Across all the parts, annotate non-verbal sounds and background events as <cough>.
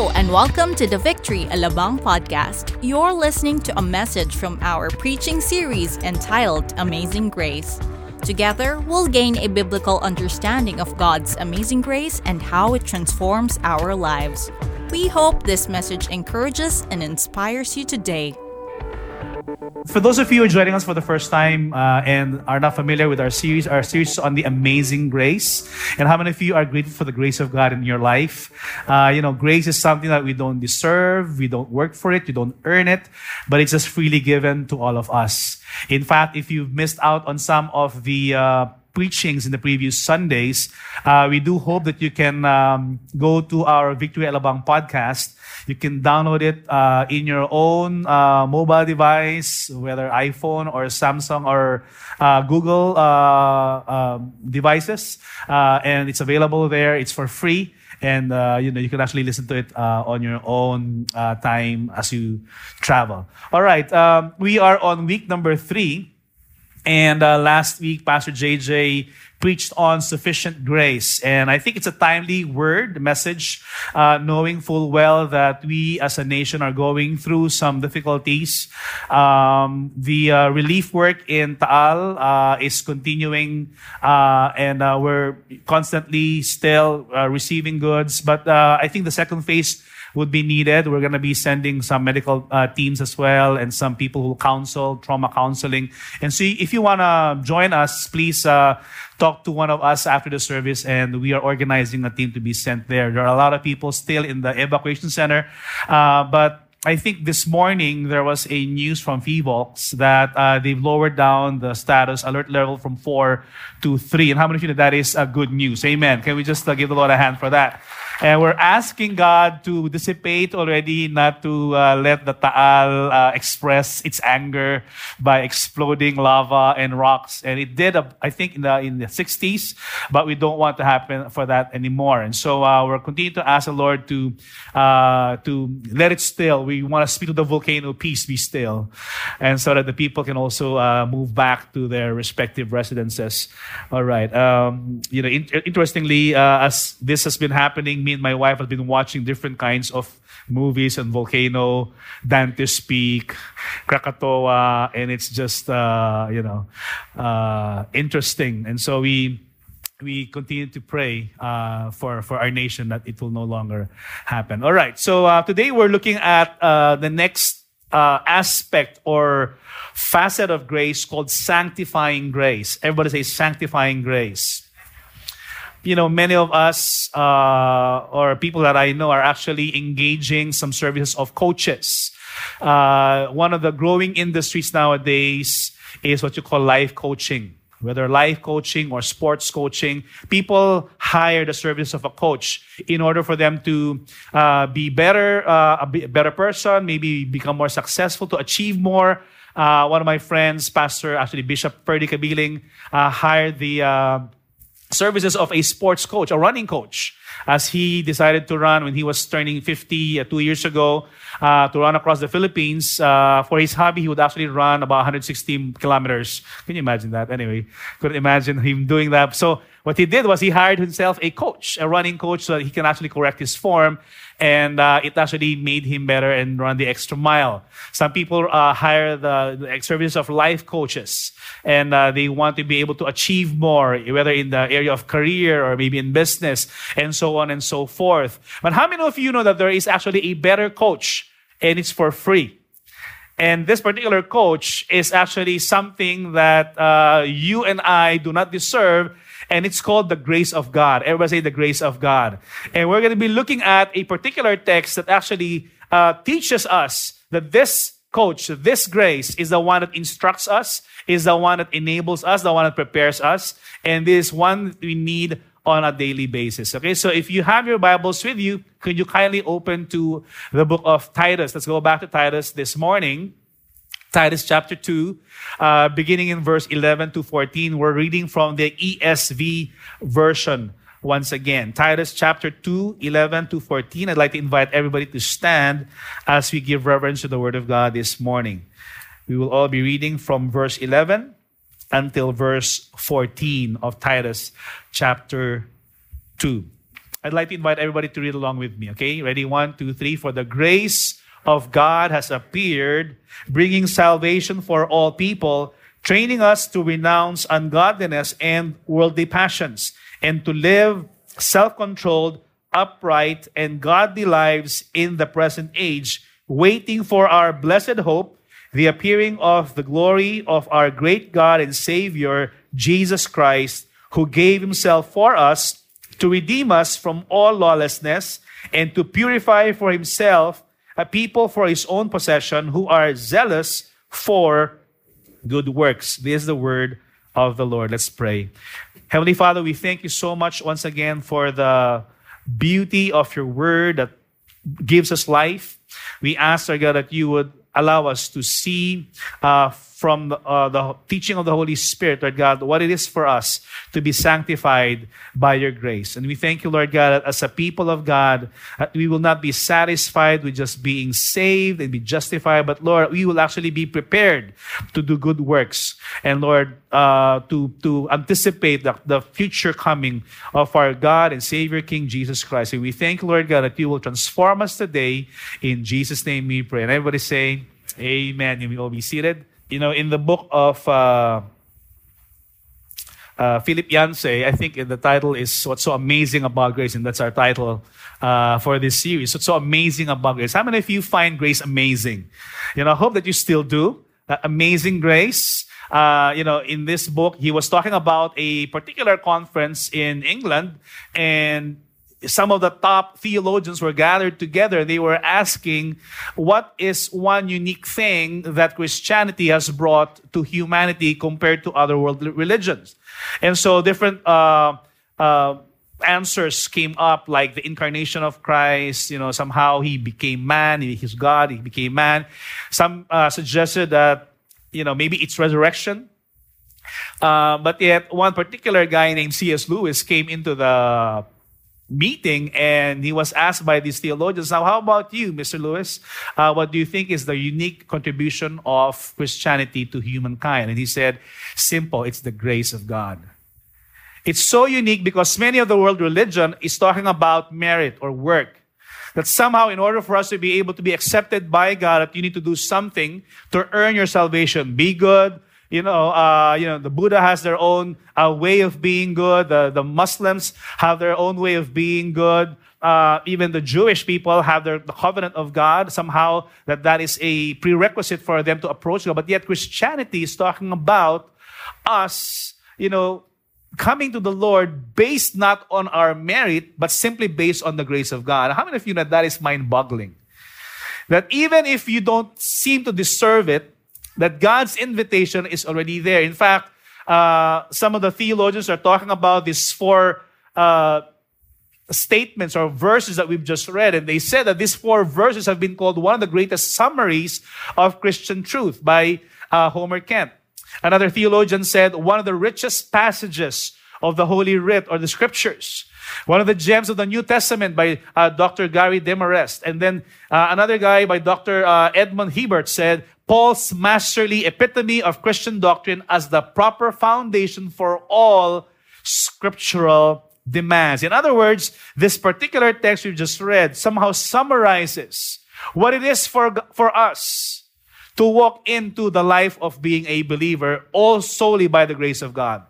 Hello, and welcome to the Victory Alabang podcast. You're listening to a message from our preaching series entitled Amazing Grace. Together, we'll gain a biblical understanding of God's amazing grace and how it transforms our lives. We hope this message encourages and inspires you today. For those of you who are joining us for the first time uh, and are not familiar with our series, our series on the amazing grace. And how many of you are grateful for the grace of God in your life? Uh, you know, grace is something that we don't deserve, we don't work for it, we don't earn it, but it's just freely given to all of us. In fact, if you've missed out on some of the uh, preachings in the previous Sundays, uh, we do hope that you can um, go to our Victory Alabang podcast. You can download it uh, in your own uh, mobile device, whether iPhone or Samsung or uh, Google uh, um, devices, uh, and it's available there. It's for free and uh, you know you can actually listen to it uh, on your own uh, time as you travel. All right, um, we are on week number three, and uh, last week Pastor JJ preached on sufficient grace, and I think it's a timely word message, uh, knowing full well that we as a nation are going through some difficulties. Um, the uh, relief work in Taal uh, is continuing, uh, and uh, we're constantly still receiving goods. But I think the second phase would be needed. We're going to be sending some medical uh, teams as well and some people who counsel, trauma counseling. And so if you want to join us, please uh, talk to one of us after the service and we are organizing a team to be sent there. There are a lot of people still in the evacuation center, uh, but I think this morning there was a news from PHIVOLCS that uh, they've lowered down the status alert level from four to three. And how many of you know that is uh, good news? Amen. Can we just uh, give the Lord a hand for that? And we're asking God to dissipate already, not to uh, let the Taal uh, express its anger by exploding lava and rocks. And it did, uh, I think, in the in the 60s, but we don't want to happen for that anymore. And so uh, we're continuing to ask the Lord to uh, to let it still. We want to speak to the volcano, peace be still, and so that the people can also uh, move back to their respective residences. All right. Um, you know, in- interestingly, as this has been happening me and my wife have been watching different kinds of movies and volcano, Dante's Peak, Krakatoa, and it's just uh, you know uh, interesting. And so we we continue to pray uh, for for our nation that it will no longer happen. All right. So uh, today we're looking at uh, the next uh, aspect or facet of grace called sanctifying grace. Everybody say sanctifying grace you know, many of us uh, or people that I know are actually engaging some services of coaches. Uh, one of the growing industries nowadays is what you call life coaching. Whether life coaching or sports coaching, people hire the service of a coach in order for them to uh, be better, uh, a better person, maybe become more successful, to achieve more. Uh, one of my friends, Pastor, actually Bishop Ferdie Cabiling, uh, hired the services of a sports coach, a running coach, as he decided to run when he was turning 50 uh, two years ago uh, to run across the Philippines. Uh, for his hobby, he would actually run about 160 kilometers. Can you imagine that? Anyway, couldn't imagine him doing that. So what he did was he hired himself a coach, a running coach, so that he can actually correct his form. And uh, it actually made him better and run the extra mile. Some people uh, hire the, the services of life coaches, and uh, they want to be able to achieve more, whether in the area of career or maybe in business, and so on and so forth. But how many of you know that there is actually a better coach, and it's for free? And this particular coach is actually something that uh, you and I do not deserve and it's called the grace of God. Everybody say the grace of God. And we're going to be looking at a particular text that actually uh, teaches us that this coach, this grace is the one that instructs us, is the one that enables us, the one that prepares us, and this one we need on a daily basis. Okay, so if you have your Bibles with you, could you kindly open to the book of Titus? Let's go back to Titus this morning. Titus chapter 2, uh, beginning in verse 11 to 14. We're reading from the ESV version once again. Titus chapter 2, 11 to 14. I'd like to invite everybody to stand as we give reverence to the word of God this morning. We will all be reading from verse 11 until verse 14 of Titus chapter 2. I'd like to invite everybody to read along with me. Okay, ready? One, two, three. For the grace of God has appeared, bringing salvation for all people, training us to renounce ungodliness and worldly passions, and to live self controlled, upright, and godly lives in the present age, waiting for our blessed hope, the appearing of the glory of our great God and Savior, Jesus Christ, who gave himself for us to redeem us from all lawlessness and to purify for himself a people for his own possession who are zealous for good works. This is the word of the Lord. Let's pray. Heavenly Father, we thank you so much once again for the beauty of your word that gives us life. We ask, our God, that you would allow us to see uh, from uh, the teaching of the Holy Spirit, Lord God, what it is for us to be sanctified by your grace. And we thank you, Lord God, that as a people of God, we will not be satisfied with just being saved and be justified, but Lord, we will actually be prepared to do good works. And Lord, uh, to, to anticipate the, the future coming of our God and Savior King Jesus Christ. And we thank, Lord God, that you will transform us today. In Jesus' name we pray. And everybody say, Amen. You will be seated you know, in the book of uh, uh, Philip Yancey, I think the title is What's So Amazing About Grace, and that's our title uh, for this series. What's so amazing about grace? How many of you find grace amazing? You know, I hope that you still do. Uh, amazing grace. Uh, you know, in this book, he was talking about a particular conference in England, and some of the top theologians were gathered together. They were asking, what is one unique thing that Christianity has brought to humanity compared to other world religions? And so different uh, uh, answers came up, like the incarnation of Christ. You know, somehow he became man. He's God. He became man. Some uh, suggested that you know maybe it's resurrection. Uh, but yet, one particular guy named C.S. Lewis came into the meeting and he was asked by these theologians now how about you mr lewis? Uh, what do you think is the unique contribution of christianity to humankind? And he said simple. It's the grace of god. It's so unique because many of the world religion is talking about merit or work that somehow in order for us to be able to be accepted by god you need to do something to earn your salvation. Be good you know, uh, you know, the Buddha has their own uh, way of being good. The, the Muslims have their own way of being good. Uh, even the Jewish people have their, the covenant of God. Somehow that that is a prerequisite for them to approach God. But yet Christianity is talking about us, you know, coming to the Lord based not on our merit, but simply based on the grace of God. How many of you know that is mind-boggling? That even if you don't seem to deserve it, that God's invitation is already there. In fact, uh, some of the theologians are talking about these four uh, statements or verses that we've just read, and they said that these four verses have been called one of the greatest summaries of Christian truth by uh, Homer Kent. Another theologian said one of the richest passages of the Holy Writ or the Scriptures. One of the gems of the New Testament by uh, Dr. Gary Demarest. And then uh, another guy by Dr. Uh, Edmond Hiebert said, Paul's masterly epitome of Christian doctrine as the proper foundation for all scriptural demands. In other words, this particular text we've just read somehow summarizes what it is for, for us to walk into the life of being a believer, all solely by the grace of God.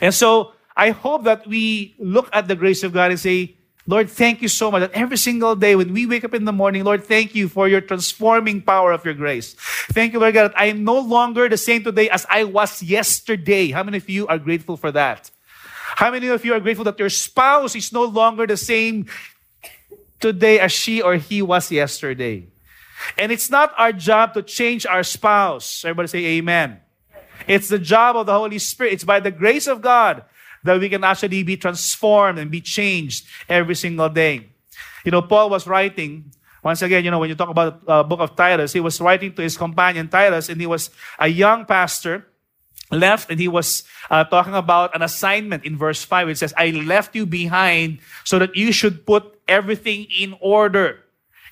And so I hope that we look at the grace of God and say, Lord, thank you so much that every single day when we wake up in the morning, Lord, thank you for your transforming power of your grace. Thank you, Lord God, that I am no longer the same today as I was yesterday. How many of you are grateful for that? How many of you are grateful that your spouse is no longer the same today as she or he was yesterday? And it's not our job to change our spouse. Everybody say amen. It's the job of the Holy Spirit. It's by the grace of God that we can actually be transformed and be changed every single day. You know, Paul was writing, once again, you know, when you talk about uh, book of Titus, he was writing to his companion Titus, and he was a young pastor, left, and he was uh, talking about an assignment in verse 5. It says, I left you behind so that you should put everything in order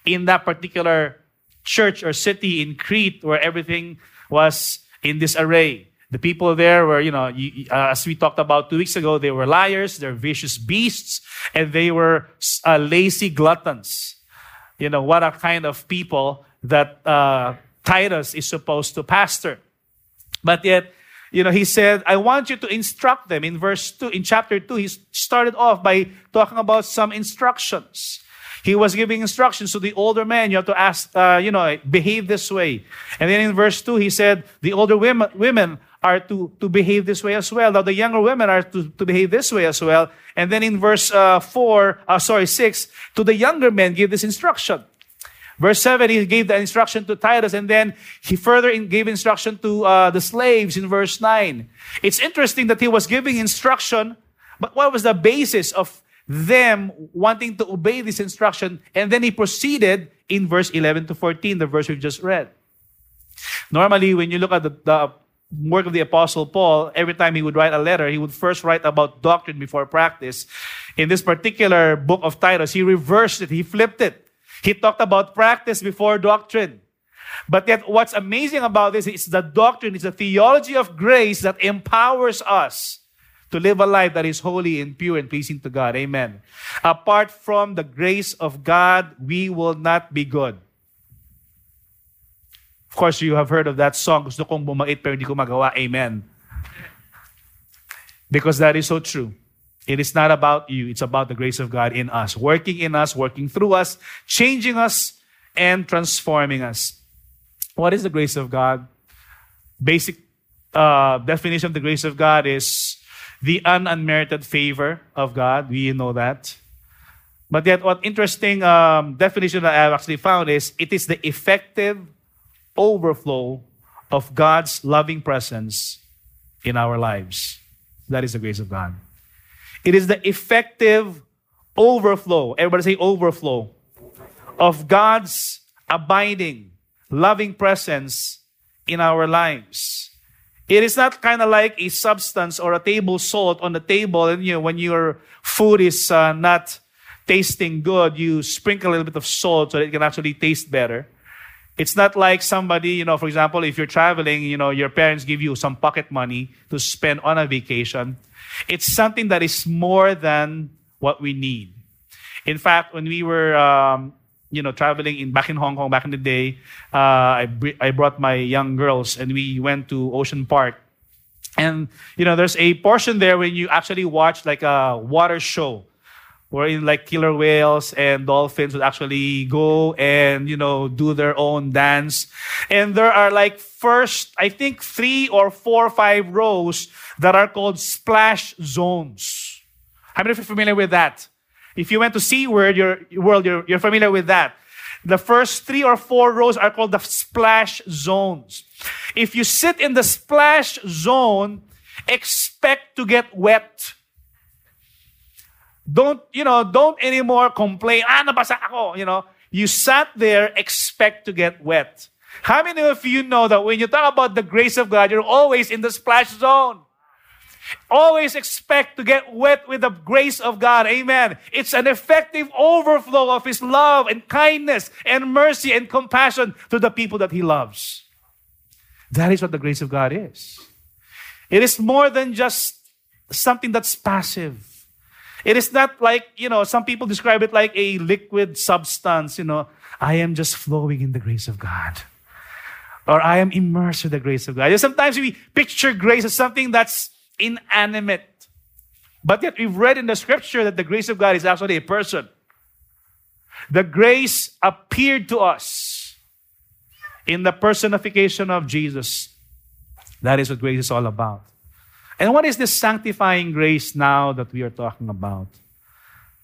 in that particular church or city in Crete where everything was in disarray. The people there were, you know, you, uh, as we talked about two weeks ago, they were liars, they're vicious beasts, and they were uh, lazy gluttons. You know, what a kind of people that uh, Titus is supposed to pastor. But yet, you know, he said, I want you to instruct them. In verse 2, in chapter 2, he started off by talking about some instructions. He was giving instructions to the older men. You have to ask, uh, you know, behave this way. And then in verse 2, he said, the older women, women are to, to behave this way as well. Now, the younger women are to, to behave this way as well. And then in verse uh, 4, uh, sorry, 6, to the younger men, give this instruction. Verse 7, he gave the instruction to Titus, and then he further gave instruction to uh, the slaves in verse 9. It's interesting that he was giving instruction, but what was the basis of them wanting to obey this instruction? And then he proceeded in verse 11 to 14, the verse we've just read. Normally, when you look at the, the work of the Apostle Paul, every time he would write a letter, he would first write about doctrine before practice. In this particular book of Titus, he reversed it, he flipped it. He talked about practice before doctrine. But yet, what's amazing about this is the doctrine, is the theology of grace that empowers us to live a life that is holy and pure and pleasing to God. Amen. Apart from the grace of God, we will not be good. Of course, you have heard of that song, Gusto kong bumait pero hindi ko magawa. Amen. Because that is so true. It is not about you, it's about the grace of God in us, working in us, working through us, changing us, and transforming us. What is the grace of God? Basic uh, definition of the grace of God is the unmerited favor of God. We know that. But yet, what interesting um, definition that I've actually found is it is the effective overflow of God's loving presence in our lives. That is the grace of God. It is the effective overflow. Everybody say overflow of God's abiding, loving presence in our lives. It is not kind of like a substance or a table salt on the table, and you know, when your food is uh, not tasting good, you sprinkle a little bit of salt so that it can actually taste better. It's not like somebody, you know, for example, if you're traveling, you know, your parents give you some pocket money to spend on a vacation. It's something that is more than what we need. In fact, when we were, um, you know, traveling in back in Hong Kong back in the day, uh, I, I brought my young girls and we went to Ocean Park. And, you know, there's a portion there when you actually watch like a water show wherein like killer whales and dolphins would actually go and you know do their own dance and there are like first i think three or four or five rows that are called splash zones how many of you are familiar with that if you went to SeaWorld, your world, you're, you're familiar with that. The first three or four rows are called the splash zones. If you sit in the splash zone, expect to get wet. Don't, you know, don't anymore complain, ah, nabasa ako, you know. You sat there, expect to get wet. How many of you know that when you talk about the grace of God, you're always in the splash zone? Always expect to get wet with the grace of God. Amen. It's an effective overflow of His love and kindness and mercy and compassion to the people that He loves. That is what the grace of God is. It is more than just something that's passive. It is not like, you know, some people describe it like a liquid substance, you know. I am just flowing in the grace of God. Or I am immersed with the grace of God. Sometimes we picture grace as something that's inanimate. But yet we've read in the scripture that the grace of God is actually a person. The grace appeared to us in the personification of Jesus. That is what grace is all about. And what is this sanctifying grace now that we are talking about?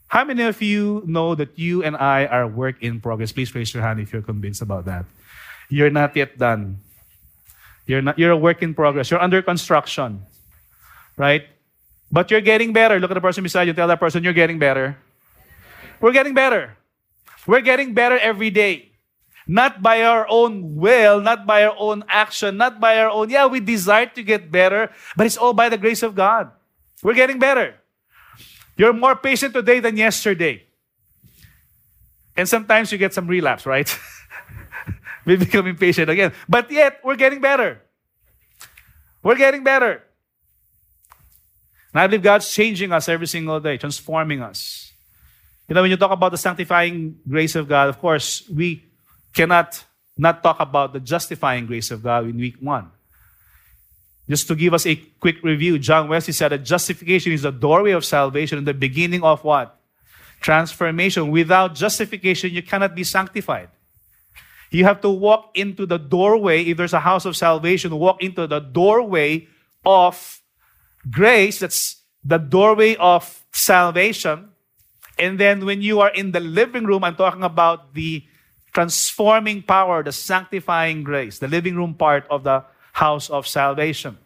How many of you know that you and I are work in progress? Please raise your hand if you're convinced about that. You're not yet done. You're not you're a work in progress. You're under construction. Right? But you're getting better. Look at the person beside you. Tell that person you're getting better. We're getting better. We're getting better every day. Not by our own will, not by our own action, not by our own, yeah, we desire to get better, but it's all by the grace of God. We're getting better. You're more patient today than yesterday. And sometimes you get some relapse, right? <laughs> we become impatient again. But yet, we're getting better. We're getting better. And I believe God's changing us every single day, transforming us. You know, when you talk about the sanctifying grace of God, of course, we cannot not talk about the justifying grace of God in week one. Just to give us a quick review, John Wesley said that justification is the doorway of salvation and the beginning of what? Transformation. Without justification, you cannot be sanctified. You have to walk into the doorway. If there's a house of salvation, walk into the doorway of grace. That's the doorway of salvation. And then when you are in the living room, I'm talking about the transforming power, the sanctifying grace, the living room part of the house of salvation.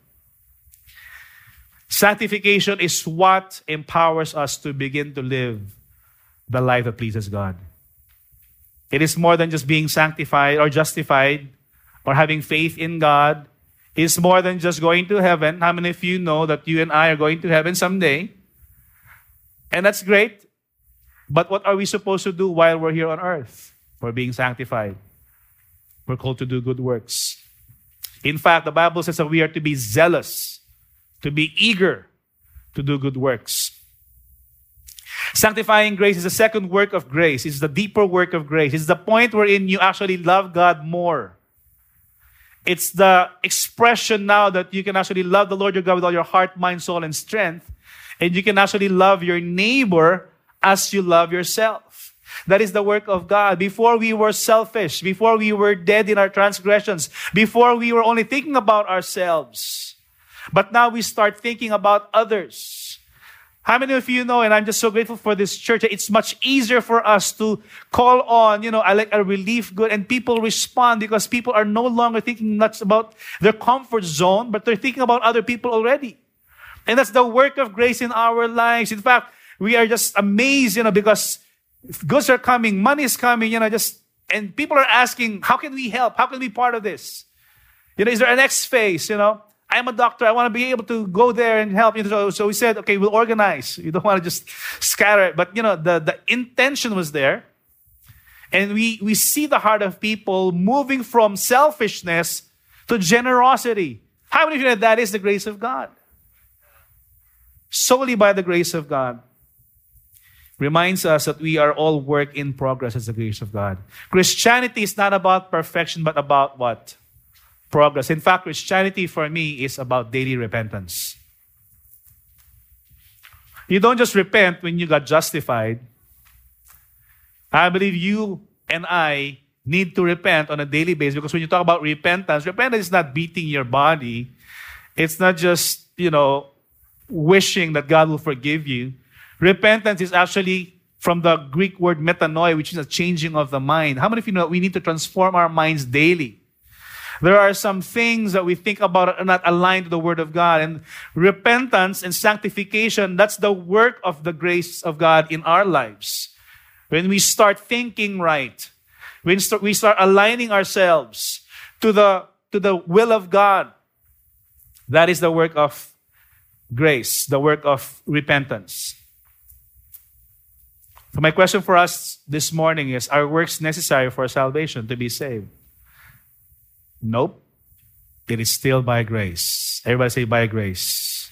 Sanctification is what empowers us to begin to live the life that pleases God. It is more than just being sanctified or justified or having faith in God. It's more than just going to heaven. How many of you know that you and I are going to heaven someday? And that's great. But what are we supposed to do while we're here on earth? We're being sanctified. We're called to do good works. In fact, the Bible says that we are to be zealous, to be eager to do good works. Sanctifying grace is the second work of grace. It's the deeper work of grace. It's the point wherein you actually love God more. It's the expression now that you can actually love the Lord your God with all your heart, mind, soul, and strength. And you can actually love your neighbor as you love yourself. That is the work of God. Before we were selfish, before we were dead in our transgressions, before we were only thinking about ourselves. But now we start thinking about others. How many of you know, and I'm just so grateful for this church, it's much easier for us to call on, you know, like a relief good, and people respond because people are no longer thinking much about their comfort zone, but they're thinking about other people already. And that's the work of grace in our lives. In fact, we are just amazed, you know, because goods are coming, money is coming, you know, just, and people are asking, how can we help? How can we be part of this? You know, is there a next phase, you know? I'm a doctor. I want to be able to go there and help. You know, so, so we said, okay, we'll organize. You don't want to just scatter it. But, you know, the, the intention was there. And we, we see the heart of people moving from selfishness to generosity. How many of you know that is the grace of God? Solely by the grace of God reminds us that we are all work in progress as the grace of God. Christianity is not about perfection, but about what? Progress. In fact, Christianity for me is about daily repentance. You don't just repent when you got justified. I believe you and I need to repent on a daily basis because when you talk about repentance, repentance is not beating your body. It's not just, you know, wishing that God will forgive you. Repentance is actually from the Greek word metanoia, which is a changing of the mind. How many of you know we need to transform our minds daily? There are some things that we think about are not aligned to the Word of God. And repentance and sanctification, that's the work of the grace of God in our lives. When we start thinking right, when we start aligning ourselves to the, to the will of God, that is the work of grace, the work of repentance. So, my question for us this morning is Are works necessary for salvation to be saved? Nope. It is still by grace. Everybody say, by grace.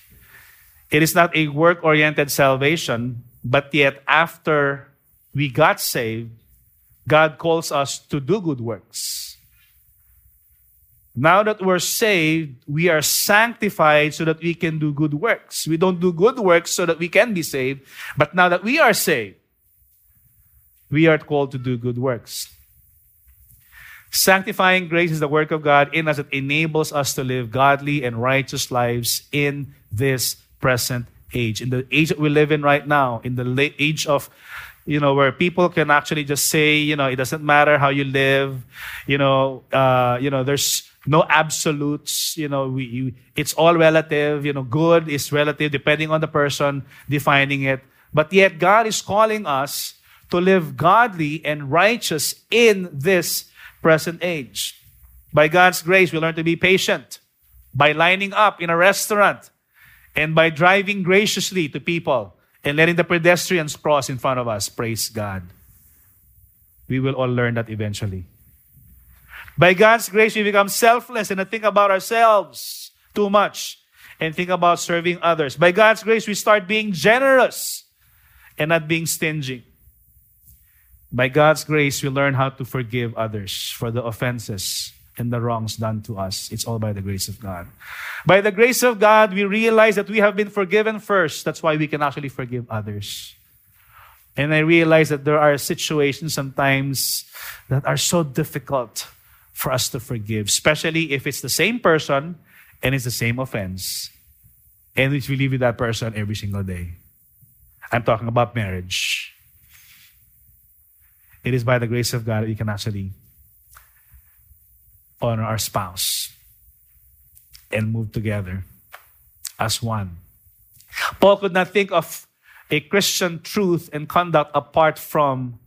It is not a work oriented salvation, but yet after we got saved, God calls us to do good works. Now that we're saved, we are sanctified so that we can do good works. We don't do good works so that we can be saved, but now that we are saved, we are called to do good works. Sanctifying grace is the work of God in us that enables us to live godly and righteous lives in this present age. In the age that we live in right now, in the age of you know, where people can actually just say, you know, it doesn't matter how you live, you know, uh, you know, there's no absolutes, you know, we, you, it's all relative, you know, good is relative depending on the person defining it. But yet God is calling us to live godly and righteous in this present age. By God's grace, we learn to be patient by lining up in a restaurant and by driving graciously to people and letting the pedestrians cross in front of us. Praise God. We will all learn that eventually. By God's grace, we become selfless and think about ourselves too much and think about serving others. By God's grace, we start being generous and not being stingy. By God's grace, we learn how to forgive others for the offenses and the wrongs done to us. It's all by the grace of God. By the grace of God, we realize that we have been forgiven first. That's why we can actually forgive others. And I realize that there are situations sometimes that are so difficult for us to forgive, especially if it's the same person and it's the same offense. And we live with that person every single day. I'm talking about marriage. It is by the grace of God that we can actually honor our spouse and move together as one. Paul could not think of a Christian truth and conduct apart from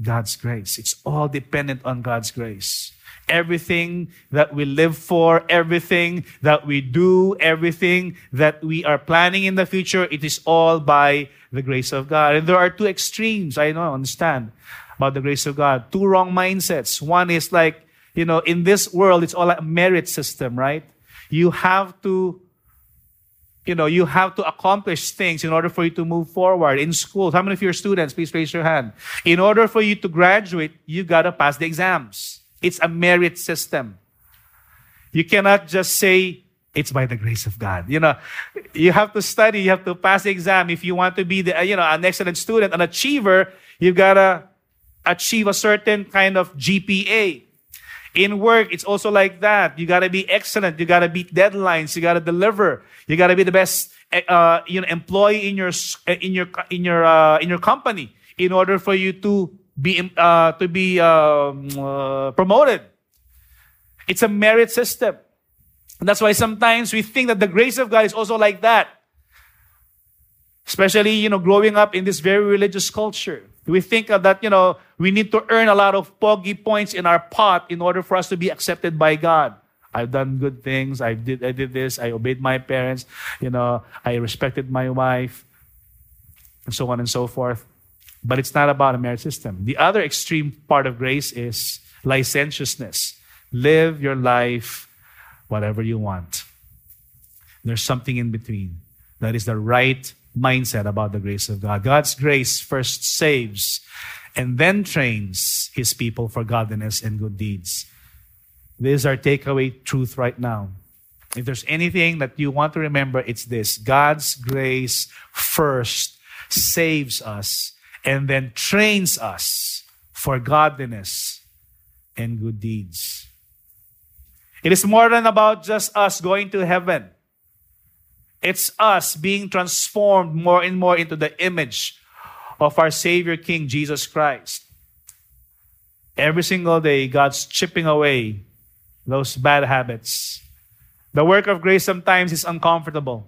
God's grace. It's all dependent on God's grace. Everything that we live for, everything that we do, everything that we are planning in the future, it is all by the grace of God. And there are two extremes, I know, understand, about the grace of God. Two wrong mindsets. One is like, you know, in this world, it's all a merit system, right? You have to you know, you have to accomplish things in order for you to move forward. In school, how many of your students, please raise your hand. In order for you to graduate, you gotta pass the exams. It's a merit system. You cannot just say, it's by the grace of God. You know, you have to study, you have to pass the exam. If you want to be the, you know, an excellent student, an achiever, you gotta achieve a certain kind of GPA. In work, it's also like that. You gotta be excellent. You gotta beat deadlines. You gotta deliver. You gotta be the best, eh, uh, you know, employee in your eh, in your in your uh, in your company in order for you to be uh, to be um, uh, promoted. It's a merit system. And that's why sometimes we think that the grace of God is also like that. Especially, you know, growing up in this very religious culture. We think that, you know, we need to earn a lot of poggy points in our pot in order for us to be accepted by God. I've done good things. I did, I did this. I obeyed my parents. You know, I respected my wife, and so on and so forth. But it's not about a merit system. The other extreme part of grace is licentiousness. Live your life whatever you want. There's something in between. That is the right mindset about the grace of God. God's grace first saves and then trains his people for godliness and good deeds. This is our takeaway truth right now. If there's anything that you want to remember, it's this God's grace first saves us and then trains us for godliness and good deeds. It is more than about just us going to heaven. It's us being transformed more and more into the image of our Savior King Jesus Christ. Every single day, God's chipping away those bad habits. The work of grace sometimes is uncomfortable.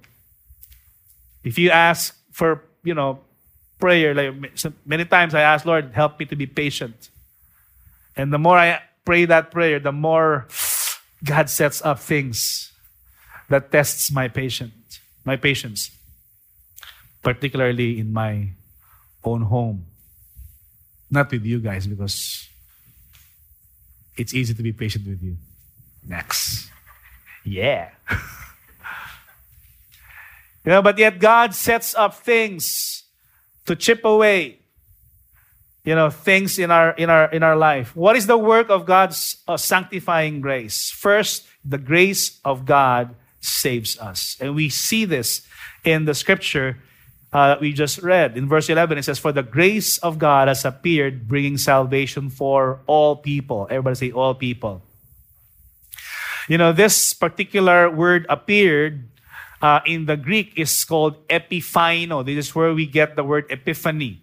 If you ask for, you know, prayer, like many times I ask, Lord, help me to be patient. And the more I pray that prayer, the more God sets up things that tests my patience my patience, particularly in my own home. Not with you guys, because it's easy to be patient with you. Next. Yeah. <laughs> you know, but yet God sets up things to chip away you know things in our in our in our life what is the work of god's uh, sanctifying grace first the grace of god saves us. And we see this in the scripture uh, that we just read. In verse 11, it says, For the grace of God has appeared, bringing salvation for all people. Everybody say, all people. You know, this particular word appeared uh, in the Greek is called epiphaino. This is where we get the word epiphany.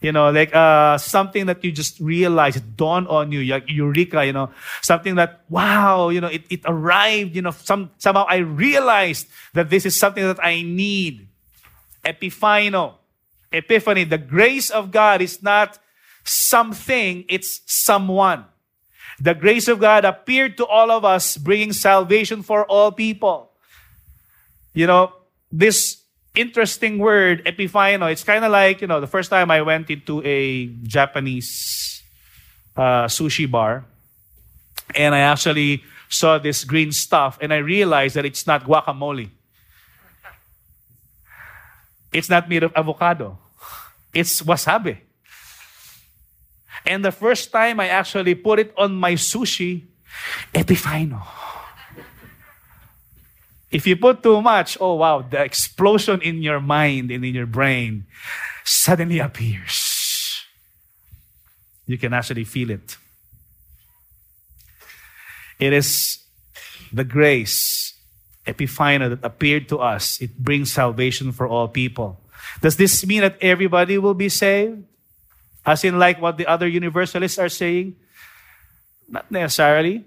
You know, like uh, something that you just realize, it dawned on you, like eureka, you know, something that, wow, you know, it, it arrived, you know, some, somehow I realized that this is something that I need. Epiphano, epiphany, the grace of God is not something, it's someone. The grace of God appeared to all of us, bringing salvation for all people. You know, this interesting word, epiphano. It's kind of like, you know, the first time I went into a Japanese uh, sushi bar, and I actually saw this green stuff and I realized that it's not guacamole. It's not made of avocado. It's wasabi. And the first time I actually put it on my sushi, epifino. If you put too much, oh wow, the explosion in your mind and in your brain suddenly appears. You can actually feel it. It is the grace, Epiphany, that appeared to us. It brings salvation for all people. Does this mean that everybody will be saved? As in, like what the other universalists are saying? Not necessarily.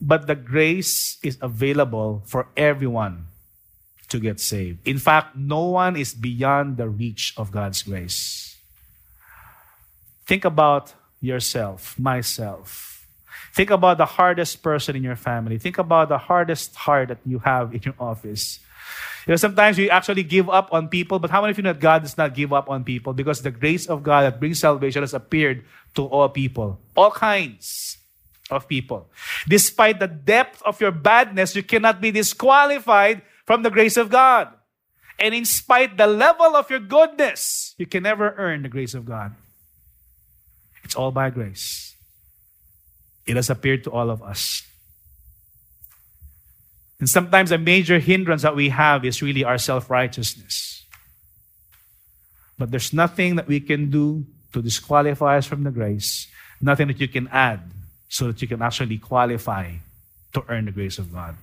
But the grace is available for everyone to get saved. In fact, no one is beyond the reach of God's grace. Think about yourself, myself. Think about the hardest person in your family. Think about the hardest heart that you have in your office. You know, sometimes we actually give up on people, but how many of you know that God does not give up on people? Because the grace of God that brings salvation has appeared to all people, all kinds of people. Despite the depth of your badness, you cannot be disqualified from the grace of God. And in spite the level of your goodness, you can never earn the grace of God. It's all by grace. It has appeared to all of us. And sometimes a major hindrance that we have is really our self righteousness. But there's nothing that we can do to disqualify us from the grace, nothing that you can add so that you can actually qualify to earn the grace of God.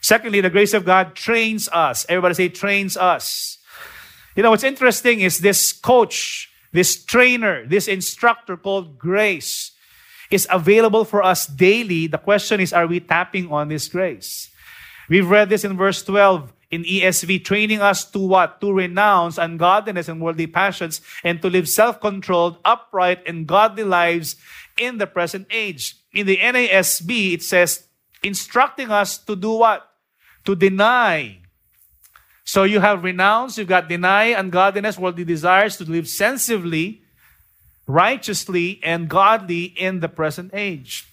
Secondly, the grace of God trains us. Everybody say, trains us. You know, what's interesting is this coach, this trainer, this instructor called grace is available for us daily. The question is, are we tapping on this grace? We've read this in verse 12 in ESV, training us to what? To renounce ungodliness and worldly passions and to live self controlled, upright, and godly lives in the present age. In the NASB, it says, instructing us to do what? To deny. So you have renounce, you've got deny ungodliness, worldly desires, to live sensibly, righteously, and godly in the present age.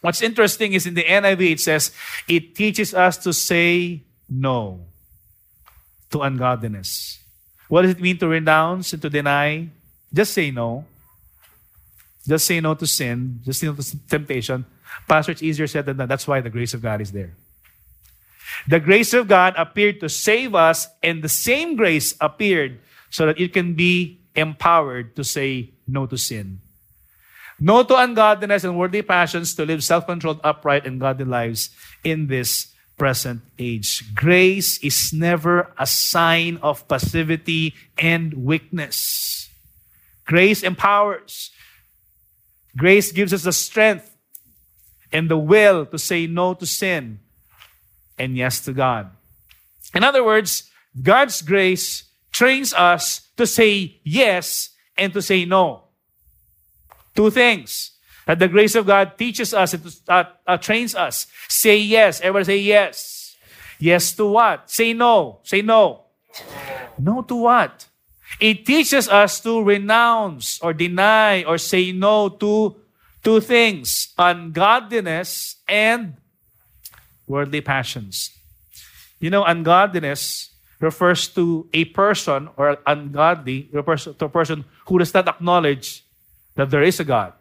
What's interesting is in the NIV, it says, it teaches us to say no to ungodliness. What does it mean to renounce and to deny? Just say no. Just say no to sin. Just say no to temptation. Pastor, it's easier said than done. That's why the grace of God is there. The grace of God appeared to save us, and the same grace appeared so that it can be empowered to say no to sin. No to ungodliness and worldly passions, to live self controlled, upright, and godly lives in this present age. Grace is never a sign of passivity and weakness. Grace empowers. Grace gives us the strength and the will to say no to sin and yes to God. In other words, God's grace trains us to say yes and to say no. Two things that the grace of God teaches us and uh, uh, trains us. Say yes. Everybody say yes. Yes to what? Say no. Say no. No to what? It teaches us to renounce or deny or say no to two things ungodliness and worldly passions. You know, ungodliness refers to a person or ungodly refers to a person who does not acknowledge that there is a God.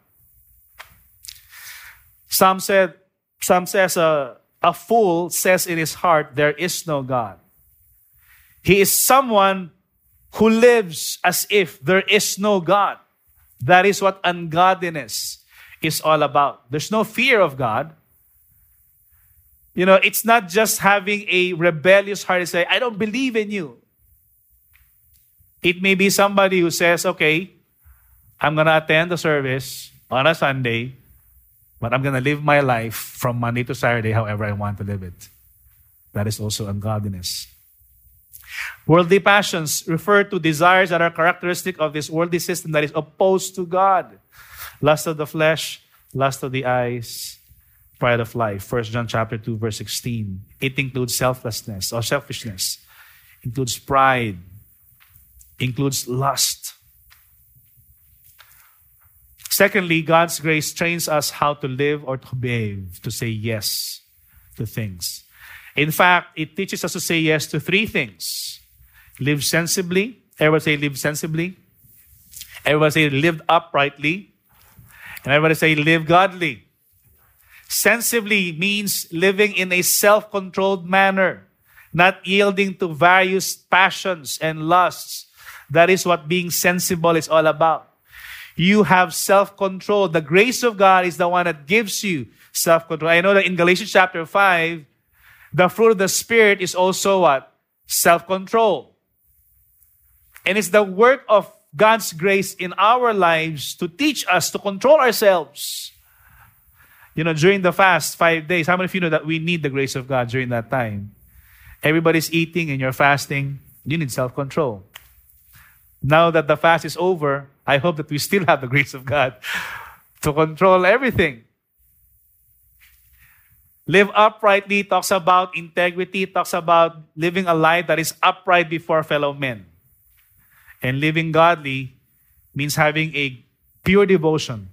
Some said, some says a, a fool says in his heart, there is no God. He is someone who lives as if there is no God. That is what ungodliness is all about. There's no fear of God. You know, it's not just having a rebellious heart and say, I don't believe in you. It may be somebody who says, okay, I'm going to attend the service on a Sunday, but I'm going to live my life from Monday to Saturday however I want to live it. That is also ungodliness. Worldly passions refer to desires that are characteristic of this worldly system that is opposed to God. Lust of the flesh, lust of the eyes, pride of life. 1 John chapter 2, verse 16. It includes selflessness or selfishness, includes pride, includes lust, Secondly, God's grace trains us how to live or to behave, to say yes to things. In fact, it teaches us to say yes to three things live sensibly. Everybody say, live sensibly. Everybody say, live uprightly. And everybody say, live godly. Sensibly means living in a self controlled manner, not yielding to various passions and lusts. That is what being sensible is all about. You have self control. The grace of God is the one that gives you self control. I know that in Galatians chapter 5, the fruit of the Spirit is also what? Self control. And it's the work of God's grace in our lives to teach us to control ourselves. You know, during the fast, five days, how many of you know that we need the grace of God during that time? Everybody's eating and you're fasting. You need self control. Now that the fast is over, I hope that we still have the <laughs> grace of God to control everything. Live uprightly talks about integrity, talks about living a life that is upright before fellow men. And living godly means having a pure devotion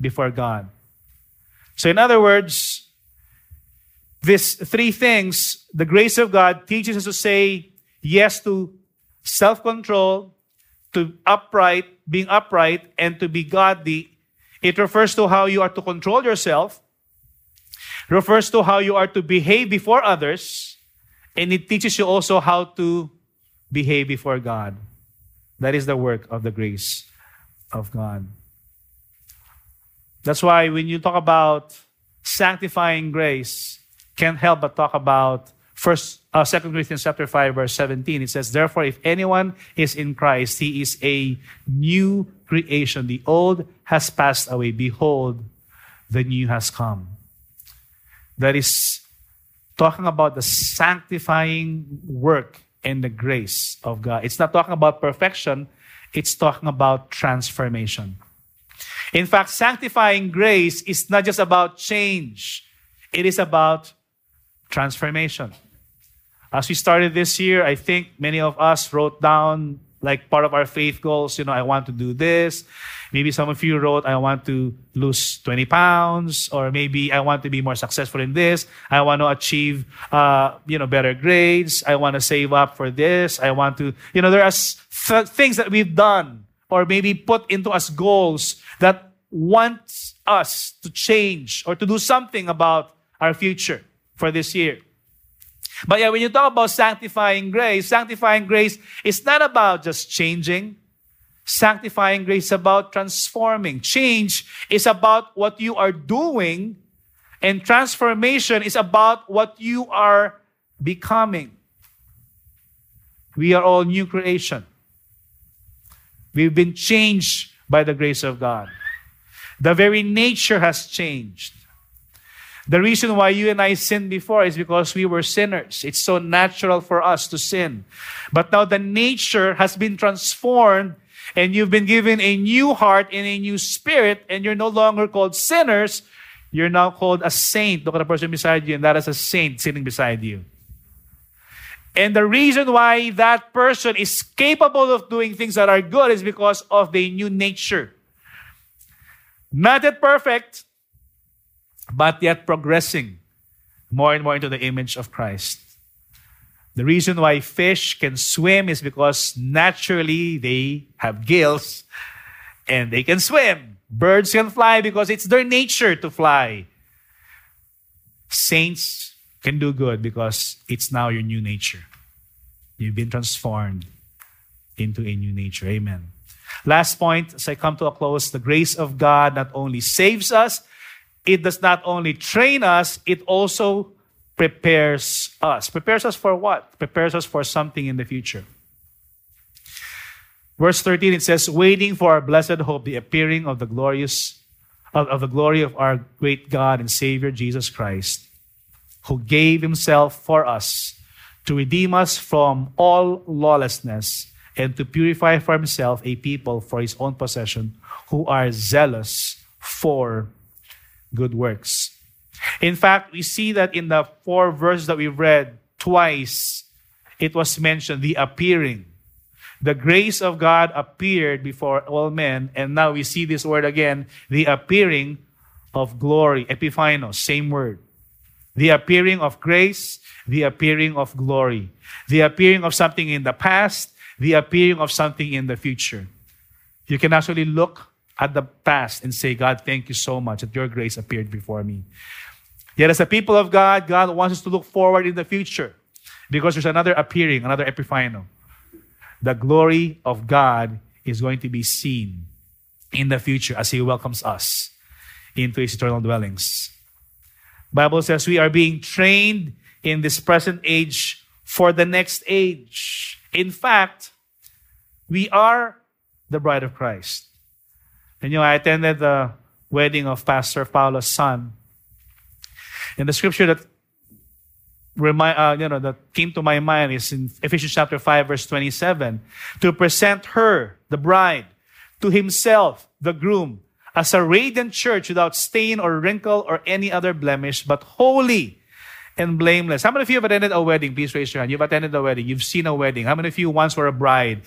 before God. So, in other words, these three things, the grace of God teaches us to say yes to self control, to upright, being upright, and to be godly. It refers to how you are to control yourself refers to how you are to behave before others, and it teaches you also how to behave before God. That is the work of the grace of God. That's why when you talk about sanctifying grace, can't help but talk about First, uh, 2 Corinthians chapter 5, verse 17. It says, Therefore, if anyone is in Christ, he is a new creation. The old has passed away. Behold, the new has come that is talking about the sanctifying work and the grace of God. It's not talking about perfection, it's talking about transformation. In fact, sanctifying grace is not just about change, it is about transformation. As we started this year, I think many of us wrote down like part of our faith goals, you know, I want to do this. Maybe some of you wrote, I want to lose 20 pounds, or maybe I want to be more successful in this. I want to achieve, uh, you know, better grades. I want to save up for this. I want to, you know, there are th- things that we've done or maybe put into us goals that want us to change or to do something about our future for this year. But yeah, when you talk about sanctifying grace, sanctifying grace is not about just changing. Sanctifying grace is about transforming. Change is about what you are doing, and transformation is about what you are becoming. We are all new creation. We've been changed by the grace of God. The very nature has changed. The reason why you and I sinned before is because we were sinners. It's so natural for us to sin. But now the nature has been transformed and you've been given a new heart and a new spirit and you're no longer called sinners. You're now called a saint. Look at the person beside you and that is a saint sitting beside you. And the reason why that person is capable of doing things that are good is because of the new nature. Not yet perfect, but yet progressing more and more into the image of Christ. The reason why fish can swim is because naturally they have gills and they can swim. Birds can fly because it's their nature to fly. Saints can do good because it's now your new nature. You've been transformed into a new nature. Amen. Last point, as I come to a close, the grace of God not only saves us, it does not only train us, it also prepares us. Prepares us for what? Prepares us for something in the future. Verse 13 it says, waiting for our blessed hope, the appearing of the glorious of, of the glory of our great God and Savior Jesus Christ, who gave himself for us to redeem us from all lawlessness and to purify for himself a people for his own possession who are zealous for good works. In fact, we see that in the four verses that we read, twice it was mentioned the appearing. The grace of God appeared before all men, and now we see this word again the appearing of glory. Epiphanos, same word. The appearing of grace, the appearing of glory. The appearing of something in the past, the appearing of something in the future. You can actually look at the past and say, God, thank you so much that your grace appeared before me. Yet, as a people of God, God wants us to look forward in the future because there's another appearing, another epiphano. The glory of God is going to be seen in the future as He welcomes us into His eternal dwellings. Bible says we are being trained in this present age for the next age. In fact, we are the bride of Christ. And you know, I attended the wedding of Pastor Paulo's son. And the scripture that remind, uh, you know, that came to my mind is in Ephesians chapter 5, verse 27. To present her, the bride, to himself, the groom, as a radiant church without stain or wrinkle or any other blemish, but holy and blameless. How many of you have attended a wedding? Please raise your hand. You've attended a wedding. You've seen a wedding. How many of you once were a bride?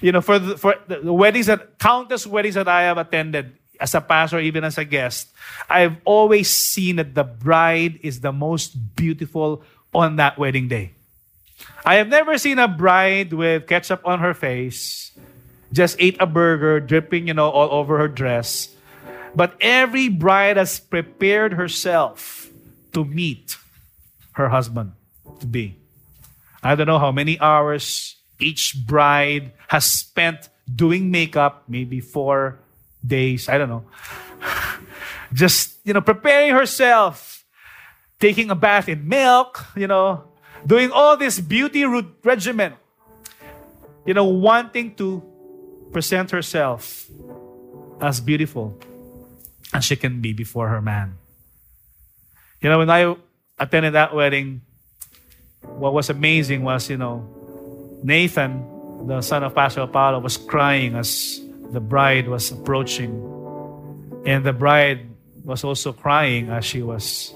You know, for the, for the weddings that, countless weddings that I have attended as a pastor, even as a guest, I've always seen that the bride is the most beautiful on that wedding day. I have never seen a bride with ketchup on her face, just ate a burger, dripping, you know, all over her dress. But every bride has prepared herself to meet her husband to be. I don't know how many hours each bride has spent doing makeup, maybe four days, I don't know. <sighs> Just, you know, preparing herself, taking a bath in milk, you know, doing all this beauty regimen, you know, wanting to present herself as beautiful as she can be before her man. You know, when I attended that wedding, what was amazing was, you know, Nathan, the son of Pastor Paulo, was crying as the bride was approaching. And the bride was also crying as she was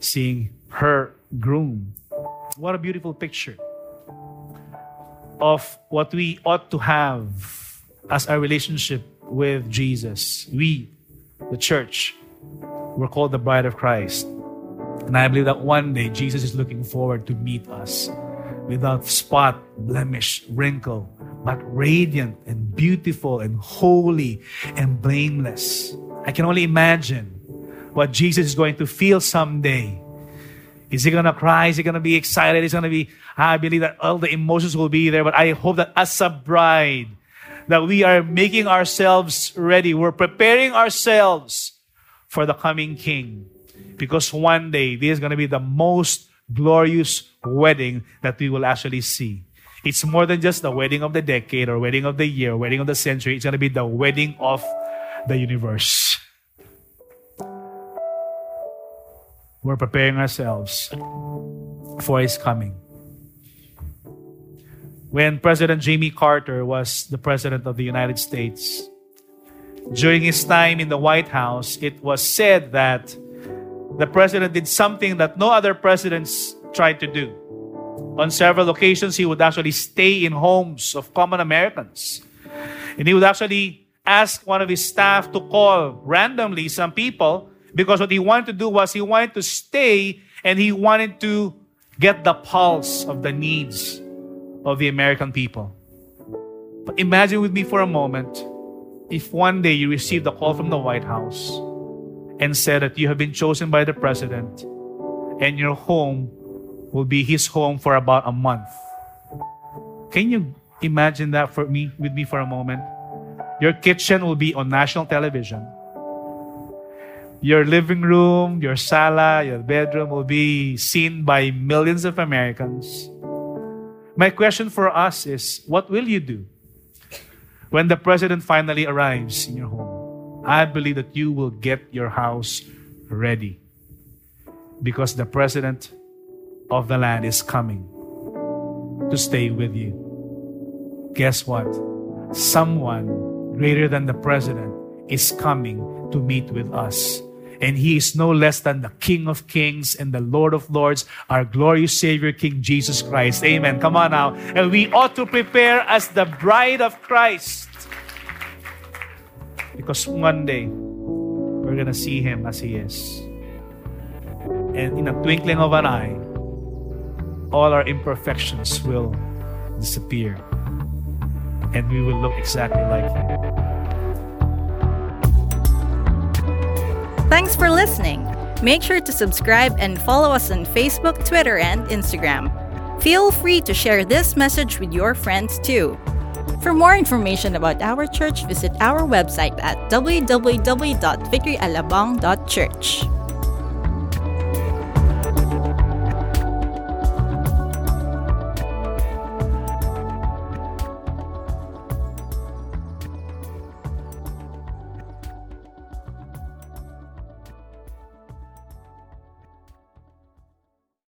seeing her groom. What a beautiful picture of what we ought to have as our relationship with Jesus. We, the church, we're called the bride of Christ. And I believe that one day Jesus is looking forward to meet us without spot, blemish, wrinkle, but radiant and beautiful and holy and blameless. I can only imagine what Jesus is going to feel someday. Is he going to cry? Is he going to be excited? Is he going to be, I believe that all the emotions will be there, but I hope that as a bride, that we are making ourselves ready. We're preparing ourselves for the coming King. Because one day, this is going to be the most glorious wedding that we will actually see. It's more than just the wedding of the decade or wedding of the year, wedding of the century. It's going to be the wedding of the universe. We're preparing ourselves for his coming. When President Jimmy Carter was the president of the United States, during his time in the White House, it was said that the president did something that no other presidents tried to do. On several occasions, he would actually stay in homes of common Americans. And he would actually ask one of his staff to call randomly some people because what he wanted to do was he wanted to stay and he wanted to get the pulse of the needs of the American people. But imagine with me for a moment if one day you received a call from the White House and said that you have been chosen by the president and your home will be his home for about a month. Can you imagine that for me with me for a moment? Your kitchen will be on national television. Your living room, your sala, your bedroom will be seen by millions of Americans. My question for us is what will you do when the president finally arrives in your home? I believe that you will get your house ready because the president of the land is coming to stay with you. Guess what? Someone greater than the president is coming to meet with us. And he is no less than the King of Kings and the Lord of Lords, our glorious Savior, King Jesus Christ. Amen. Come on now. And we ought to prepare as the bride of Christ. Because one day, we're going to see him as he is. And in a twinkling of an eye, all our imperfections will disappear. And we will look exactly like him. Thanks for listening. Make sure to subscribe and follow us on Facebook, Twitter, and Instagram. Feel free to share this message with your friends too. For more information about our church, visit our website at www.victoryalabang.church.